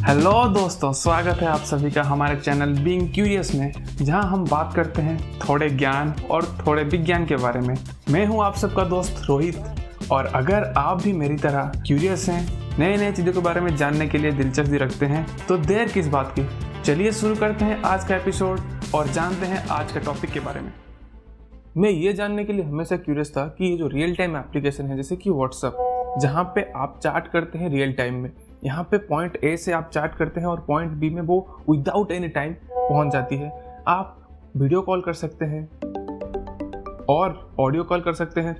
Hello दोस्तों, स्वागत है आप सभी का हमारे चैनल बीइंग क्यूरियस में, जहाँ हम बात करते हैं थोड़े ज्ञान और थोड़े विज्ञान के बारे में। मैं हूँ आप सबका दोस्त रोहित, और अगर आप भी मेरी तरह क्यूरियस हैं नए नए चीज़ों के बारे में जानने के लिए दिलचस्पी रखते हैं तो देर किस बात की? चलिए शुरू करते हैं आज का एपिसोड और जानते हैं आज का टॉपिक के बारे में। मैं ये जानने के लिए हमेशा क्यूरियस था कि ये जो रियल टाइम एप्लीकेशन है, जैसे कि व्हाट्सअप जहाँ पे आप चैट करते हैं रियल टाइम में यहाँ पे पॉइंट ए से आप चैट करते हैं और पॉइंट बी में वो विदाउट एनी टाइम पहुँच जाती है। आप वीडियो कॉल कर सकते हैं और ऑडियो कॉल कर सकते हैं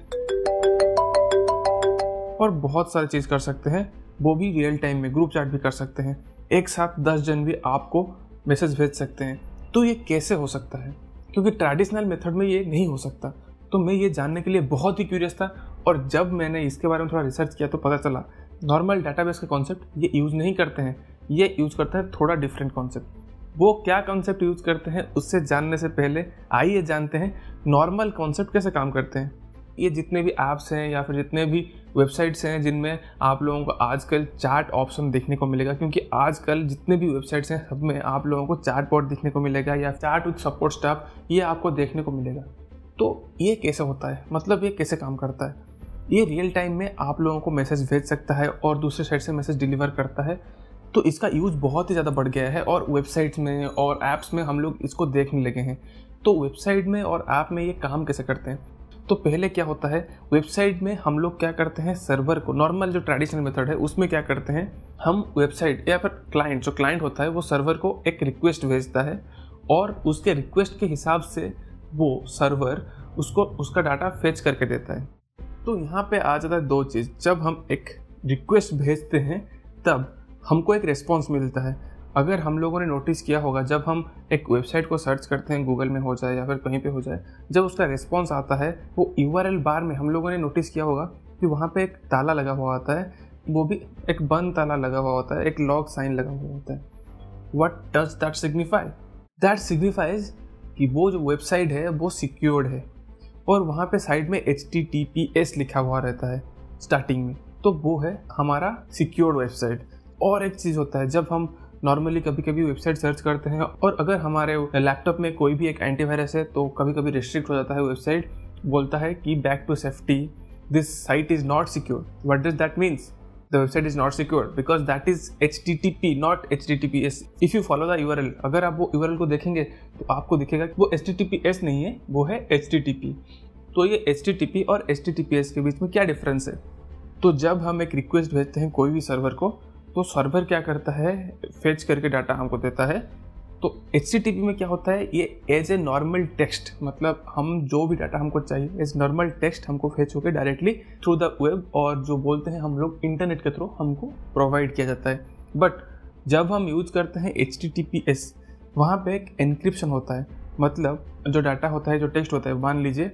और बहुत सारी चीज़ कर सकते हैं। वो भी रियल टाइम में ग्रुप चैट भी कर सकते हैं। एक साथ दस जन भी आपको मैसेज भेज सकते हैं। तो ये कैसे हो सकता है? क्योंकि ट्रेडिशनल मेथड में ये नहीं हो सकता। तो मैं ये जानने के लिए बहुत ही क्यूरियस था और जब मैंने इसके बारे में थोड़ा रिसर्च किया तो पता चला नॉर्मल डाटाबेस का कॉन्सेप्ट ये यूज़ नहीं करते हैं, ये यूज़ करते हैं थोड़ा डिफरेंट कॉन्सेप्ट वो क्या कॉन्सेप्ट यूज़ करते हैं, उससे जानने से पहले आइए जानते हैं नॉर्मल कॉन्सेप्ट कैसे काम करते हैं। ये जितने भी ऐप्स हैं या फिर जितने भी वेबसाइट्स हैं जिनमें आप लोगों को आजकल चार्ट ऑप्शन देखने को मिलेगा, क्योंकि आजकल जितने भी वेबसाइट्स हैं सब में आप लोगों को चार्ट बोर्ड देखने को मिलेगा या चार्ट विथ सपोर्ट स्टाफ ये आपको देखने को मिलेगा। तो ये कैसे होता है? मतलब ये कैसे काम करता है? ये रियल टाइम में आप लोगों को मैसेज भेज सकता है और दूसरे साइड से मैसेज डिलीवर करता है। तो इसका यूज़ बहुत ही ज़्यादा बढ़ गया है और वेबसाइट्स में और ऐप्स में हम लोग इसको देखने लगे हैं। तो वेबसाइट में और ऐप में ये काम कैसे करते हैं? तो पहले क्या होता है वेबसाइट में हम लोग क्या करते हैं सर्वर को नॉर्मल जो ट्रेडिशनल मेथड है, उसमें क्या करते हैं, हम वेबसाइट या फिर क्लाइंट जो क्लाइंट होता है, वो सर्वर को एक रिक्वेस्ट भेजता है और उसके रिक्वेस्ट के हिसाब से वो सर्वर उसको, उसका डाटा फेच करके देता है। तो यहाँ पे आ जाता है दो चीज़। जब हम एक रिक्वेस्ट भेजते हैं, तब हमको एक रिस्पॉन्स मिलता है। अगर हम लोगों ने नोटिस किया होगा, जब हम एक वेबसाइट को सर्च करते हैं गूगल में हो जाए या फिर कहीं पे हो जाए, जब उसका रिस्पॉन्स आता है, वो यूआरएल बार में हम लोगों ने नोटिस किया होगा कि वहाँ पे एक ताला लगा हुआ होता है। वो भी एक बंद ताला लगा हुआ होता है, एक लॉक साइन लगा हुआ होता है। What does that signify that signifies कि वो जो वेबसाइट है, वो सिक्योर्ड है। और वहाँ पे साइड में एच लिखा हुआ रहता है स्टार्टिंग में। तो वो है हमारा सिक्योर्ड वेबसाइट और एक चीज़ होता है, जब हम नॉर्मली कभी कभी वेबसाइट सर्च करते हैं और अगर हमारे लैपटॉप में कोई भी एक एंटीवायरस है तो कभी कभी रिस्ट्रिक्ट हो जाता है वेबसाइट बोलता है कि back to safety this site is not secure what does that means the website is not secure because that is http not https if you follow the url अगर आप वो url को देखेंगे तो आपको दिखेगा कि वो https नहीं है, वो है http तो ये http और https के बीच में क्या डिफरेंस है? तो जब हम एक रिक्वेस्ट भेजते हैं कोई भी सर्वर को तो सर्वर क्या करता है? फेच करके डाटा हमको देता है। तो एच में क्या होता है? ये एज ए नॉर्मल टेक्स्ट मतलब हम जो भी डाटा हमको चाहिए एज नॉर्मल टेक्स्ट हमको फेच होकर डायरेक्टली थ्रू द वेब और जो बोलते हैं हम लोग इंटरनेट के थ्रू हमको प्रोवाइड किया जाता है। बट जब हम यूज़ करते हैं H T T P S वहाँ पर एक एनक्रिप्शन होता है। मतलब जो डाटा होता है, जो टेक्स्ट होता है, मान लीजिए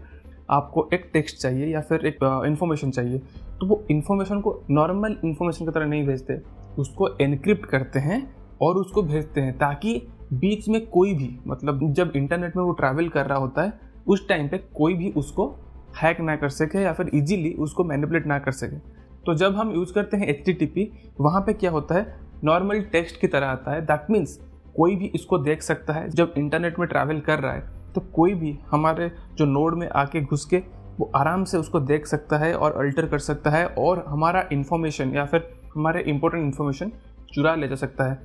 आपको एक टेक्स्ट चाहिए या फिर एक इन्फॉर्मेशन चाहिए तो वो इन्फॉर्मेशन को नॉर्मल इन्फॉर्मेशन की तरह नहीं भेजते। उसको एनक्रिप्ट करते हैं और उसको भेजते हैं ताकि बीच में कोई भी मतलब जब इंटरनेट में वो ट्रैवल कर रहा होता है, उस टाइम पे कोई भी उसको हैक ना कर सके या फिर इजीली उसको मैनिपुलेट ना कर सके। तो जब हम यूज़ करते हैं एच टी टी पी वहाँ पर क्या होता है? नॉर्मल टेक्स्ट की तरह आता है। दैट मीन्स कोई भी इसको देख सकता है। जब इंटरनेट में ट्रैवल कर रहा है तो कोई भी हमारे जो नोड में आके घुस के, वो आराम से उसको देख सकता है और अल्टर कर सकता है और हमारा इन्फॉर्मेशन या फिर हमारे इंपॉर्टेंट इन्फॉर्मेशन चुरा ले जा सकता है।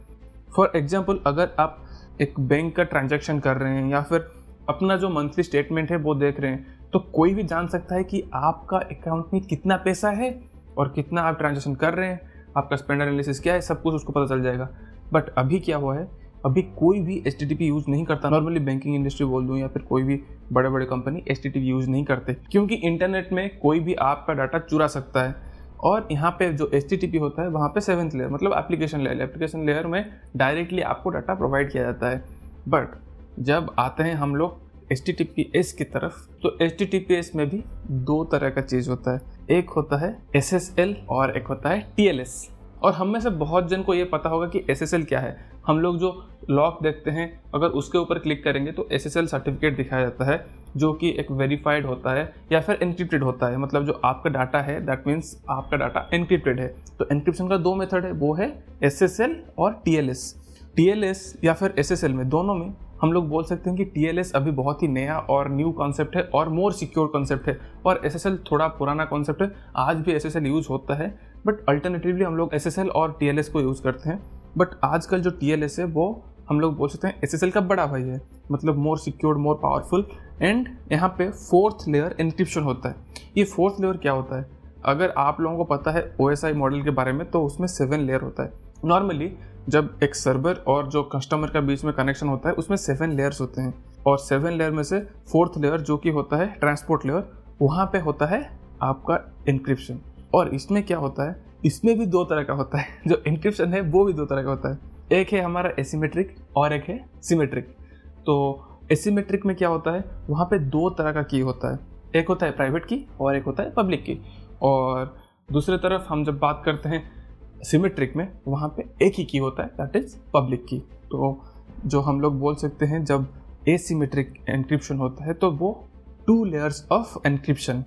फॉर एग्ज़ाम्पल अगर आप एक बैंक का ट्रांजेक्शन कर रहे हैं या फिर अपना जो मंथली स्टेटमेंट है वो देख रहे हैं तो कोई भी जान सकता है कि आपका अकाउंट में कितना पैसा है और कितना आप ट्रांजेक्शन कर रहे हैं, आपका स्पेंडर एनालिसिस क्या है, सब कुछ उसको पता चल जाएगा। बट अभी क्या हुआ है, अभी कोई भी एच यूज़ नहीं करता। नॉर्मली बैंकिंग इंडस्ट्री बोल दूँ या फिर कोई भी बड़े बड़े कंपनी एचटीटीपी यूज़ नहीं करते, क्योंकि इंटरनेट में कोई भी आपका डाटा चुरा सकता है। और यहाँ पे जो एच होता है, वहाँ पे सेवन्थ लेयर मतलब एप्लीकेशन लेयर एप्लीकेशन लेयर में डायरेक्टली आपको डाटा प्रोवाइड किया जाता है। बट जब आते हैं हम लोग एच की तरफ़ तो HTTPS में भी दो तरह का चीज़ होता है। एक होता है SSL और एक होता है TLS और हम में से बहुत जन को ये पता होगा कि SSL क्या है। हम लोग जो लॉक देखते हैं, अगर उसके ऊपर क्लिक करेंगे तो एस सर्टिफिकेट दिखाया जाता है। जो कि एक वेरीफाइड होता है या फिर एनक्रिप्टेड होता है। मतलब जो आपका डाटा है दैट मीन्स आपका डाटा एनक्रिप्टेड है। तो एनक्रिप्शन का दो मेथड है, वो है एसएसएल और टी टी या फिर एसएसएल में, दोनों में हम लोग बोल सकते हैं कि टीएलएस अभी बहुत ही नया और न्यू कॉन्सेप्ट है और मोर सिक्योर कॉन्सेप्ट है। और एस थोड़ा पुराना कॉन्सेप्ट है, आज भी एसएसएल यूज़ होता है। बट अल्टरनेटिवली हम लोग एसएसएल और टीएलएस को यूज़ करते हैं। बट आजकल जो टीएलएस है, वो हम लोग बोल सकते हैं एस एस एल का बड़ा भाई है। मतलब more secured more powerful and यहाँ पे फोर्थ लेयर इंक्रिप्शन होता है। ये फोर्थ लेयर क्या होता है? अगर आप लोगों को पता है ओ एस आई मॉडल के बारे में तो उसमें सेवन लेयर होता है। नॉर्मली जब एक सर्वर और जो कस्टमर का बीच में कनेक्शन होता है, उसमें सेवन लेयर्स होते हैं। और सेवन लेयर में से फोर्थ लेयर जो कि होता है ट्रांसपोर्ट लेयर वहाँ पे होता है आपका इंक्रिप्शन और इसमें क्या होता है? इसमें भी दो तरह का होता है। जो इंक्रिप्शन है, वो भी दो तरह का होता है। एक है हमारा एसीमेट्रिक और एक है सिमेट्रिक तो एसीमेट्रिक में क्या होता है? वहाँ पे दो तरह का की होता है. एक होता है प्राइवेट की और एक होता है पब्लिक की और दूसरे तरफ़ हम जब बात करते हैं सिमेट्रिक में, वहाँ पे एक ही की होता है दैट इज़ पब्लिक की तो जो हम लोग बोल सकते हैं, जब एसिमेट्रिक एनक्रिप्शन होता है तो वो two layers of encryption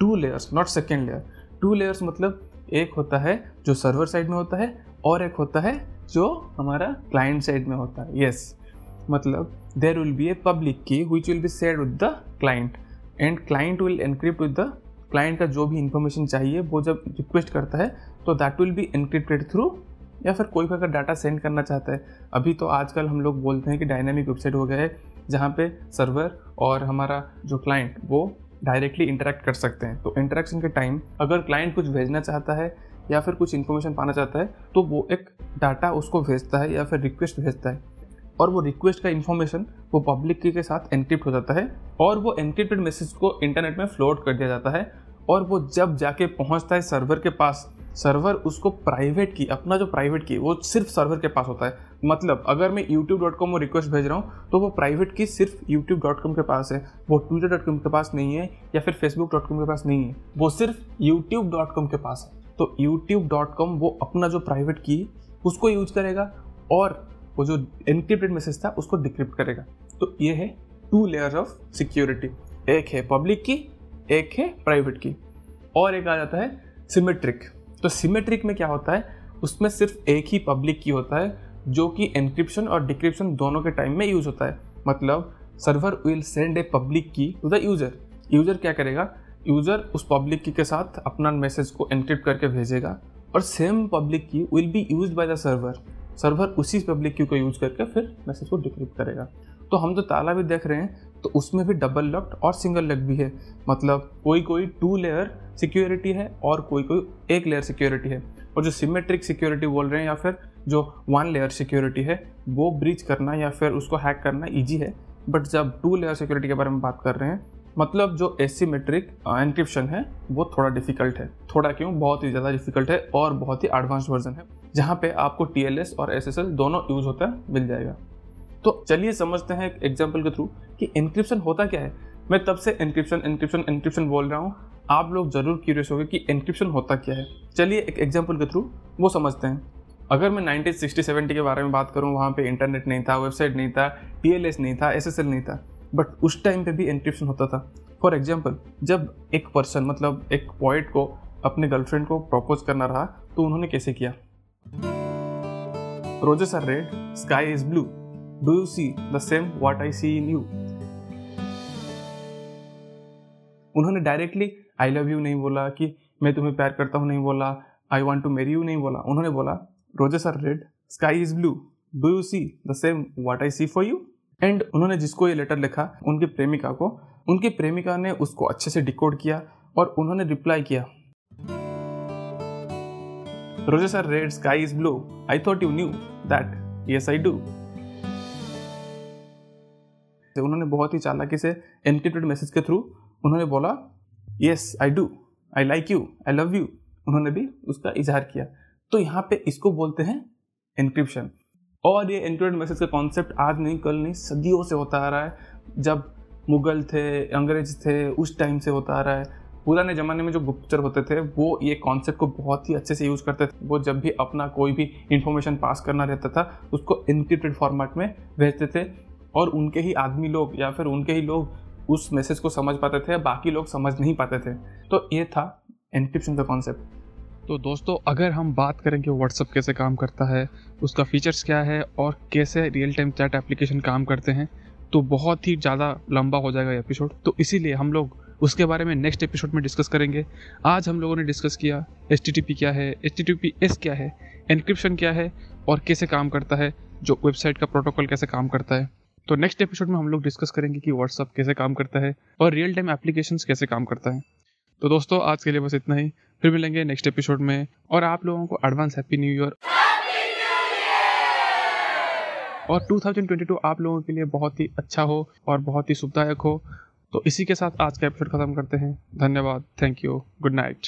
two layers not second layer two layers मतलब एक होता है जो सर्वर साइड में होता है और एक होता है जो हमारा क्लाइंट साइड में होता है यस. मतलब there will be a public key which will be shared with the client and client will encrypt with the client का जो भी इंफॉर्मेशन चाहिए, वो जब रिक्वेस्ट करता है तो that will be encrypted through या फिर कोई भी अगर डाटा सेंड करना चाहता है अभी तो आजकल हम लोग बोलते हैं कि डायनामिक वेबसाइट हो गया है, जहाँ पे सर्वर और हमारा जो क्लाइंट वो डायरेक्टली इंटरेक्ट कर सकते हैं तो इंटरेक्शन के टाइम अगर क्लाइंट कुछ भेजना चाहता है या फिर कुछ इन्फॉर्मेशन पाना चाहता है तो वो एक डाटा उसको भेजता है या फिर रिक्वेस्ट भेजता है। और वो रिक्वेस्ट का इन्फॉर्मेशन वो पब्लिक की साथ एनक्रिप्ट हो जाता है और वो एनक्रिप्टेड मैसेज को इंटरनेट में फ्लोट कर दिया जाता है। और वो जब जाके पहुँचता है सर्वर के पास सर्वर उसको प्राइवेट की अपना जो प्राइवेट की वो सिर्फ़ सर्वर के पास होता है। मतलब अगर मैं यूट्यूब डॉट कॉम रिक्वेस्ट भेज रहा हूँ तो वो प्राइवेट की सिर्फ़ यूट्यूब डॉट कॉम के पास है। वो ट्विटर डॉट कॉम के पास नहीं है या फिर फेसबुक डॉट कॉम के पास नहीं है। वो सिर्फ़ यूट्यूब डॉट कॉम के पास है। तो कॉम वो अपना जो प्राइवेट की उसको यूज़ करेगा और वो जो इनक्रिप्टेड मैसेज था, उसको डिक्रिप्ट करेगा। तो ये है टू लेयर ऑफ़ सिक्योरिटी एक है पब्लिक की एक है प्राइवेट की और एक आ जाता है सिमेट्रिक तो सिमेट्रिक में क्या होता है? उसमें सिर्फ़ एक ही पब्लिक की होता है, जो कि एनक्रिप्शन और डिक्रिप्शन दोनों के टाइम में यूज़ होता है। मतलब server will send a public key to the user user क्या करेगा? यूज़र उस पब्लिक की के साथ अपना मैसेज को एनक्रिप्ट करके भेजेगा और same public key will be use by the server server उसी पब्लिक की को यूज़ करके फिर मैसेज को डिक्रिप्ट करेगा। तो हम जो ताला भी देख रहे हैं तो उसमें भी डबल लॉक्ड और सिंगल लॉक भी है। मतलब कोई कोई टू लेयर सिक्योरिटी है और कोई कोई एक लेयर सिक्योरिटी है। और जो सिमेट्रिक सिक्योरिटी बोल रहे हैं या फिर जो वन लेयर सिक्योरिटी है, वो ब्रीच करना या फिर उसको हैक करना ईजी है। बट जब टू लेयर सिक्योरिटी के बारे में बात कर रहे हैं मतलब जो एसिमेट्रिक एनक्रिप्शन है, वो थोड़ा डिफ़िकल्ट है। थोड़ा क्यों? बहुत ही ज़्यादा डिफ़िकल्ट है और बहुत ही एडवांस वर्जन है, जहाँ पे आपको टीएलएस और एसएसएल दोनों यूज़ होता मिल जाएगा। तो चलिए समझते हैं एक एग्ज़ाम्पल के थ्रू कि इंक्रिप्शन होता क्या है। मैं तब से इंक्रिप्शन इंक्रिप्शन इंक्रिप्शन बोल रहा हूँ। आप लोग ज़रूर क्यूरियस होंगे कि इंक्रिप्शन होता क्या है। चलिए एक एग्ज़ाम्पल के थ्रू वो समझते हैं। अगर मैं नाइनटीन सिक्सटी सेवेंटी के बारे में बात करूँ, वहाँ पे इंटरनेट नहीं था वेबसाइट नहीं था टीएलएस नहीं था एसएसएल नहीं था बट उस टाइम पे भी इंक्रिप्शन होता था। फॉर एग्ज़ाम्पल जब एक पर्सन मतलब एक पॉइंट को, अपने गर्लफ्रेंड को प्रपोज करना रहा तो उन्होंने कैसे किया? Roses are red sky is blue do you see the same what I see in you उन्होंने डायरेक्टली आई लव यू नहीं बोला, कि मैं तुम्हें प्यार करता हूँ नहीं बोला I want to marry you नहीं बोला। उन्होंने बोला roses are red sky is blue do you see the same what I see for you and उन्होंने जिसको ये लेटर लिखा, उनकी प्रेमिका को, उनकी प्रेमिका ने उसको अच्छे से डिकोड किया और उन्होंने रिप्लाई किया। Roses are red sky is blue I thought you knew that yes I do उन्होंने बहुत ही चालाकी से एनक्रिप्टेड मैसेज के थ्रू उन्होंने बोला yes I do I like you I love you उन्होंने भी उसका इजहार किया। तो यहाँ पे इसको बोलते हैं एनक्रिप्शन और ये एनक्रिप्टेड मैसेज का कॉन्सेप्ट आज नहीं, कल नहीं, सदियों से होता आ रहा है। जब मुगल थे, अंग्रेज़ थे, उस टाइम से होता आ रहा है। पुराने ज़माने में जो गुप्तचर होते थे, वो ये कॉन्सेप्ट को बहुत ही अच्छे से यूज़ करते थे। वो जब भी अपना कोई भी इंफॉर्मेशन पास करना रहता था, उसको इनक्रिप्टेड फॉर्मेट में भेजते थे और उनके ही आदमी लोग या फिर उनके ही लोग उस मैसेज को समझ पाते थे बाकी लोग समझ नहीं पाते थे। तो ये था एनक्रिप्शन का कॉन्सेप्ट तो दोस्तों, अगर हम बात करें कि व्हाट्सअप कैसे काम करता है, उसका फीचर्स क्या है और कैसे रियल टाइम चैट एप्लीकेशन काम करते हैं तो बहुत ही ज़्यादा लंबा हो जाएगा एपिसोड तो इसीलिए हम लोग उसके बारे में नेक्स्ट एपिसोड में डिस्कस करेंगे। आज हम लोगों ने डिस्कस किया HTTP क्या है HTTPS क्या है एनक्रिप्शन क्या है और कैसे काम करता है, जो वेबसाइट का प्रोटोकॉल कैसे काम करता है। तो नेक्स्ट एपिसोड में हम लोग डिस्कस करेंगे कि व्हाट्सअप कैसे काम करता है और रियल टाइम एप्लीकेशन कैसे काम करता है। तो दोस्तों, आज के लिए बस इतना ही। फिर मिलेंगे नेक्स्ट एपिसोड में। और आप लोगों को एडवांस हैप्पी न्यू ईयर और 2022 आप लोगों के लिए बहुत ही अच्छा हो और बहुत ही सुखदायक हो। तो इसी के साथ आज का एपिसोड खत्म करते हैं। धन्यवाद। Thank you good night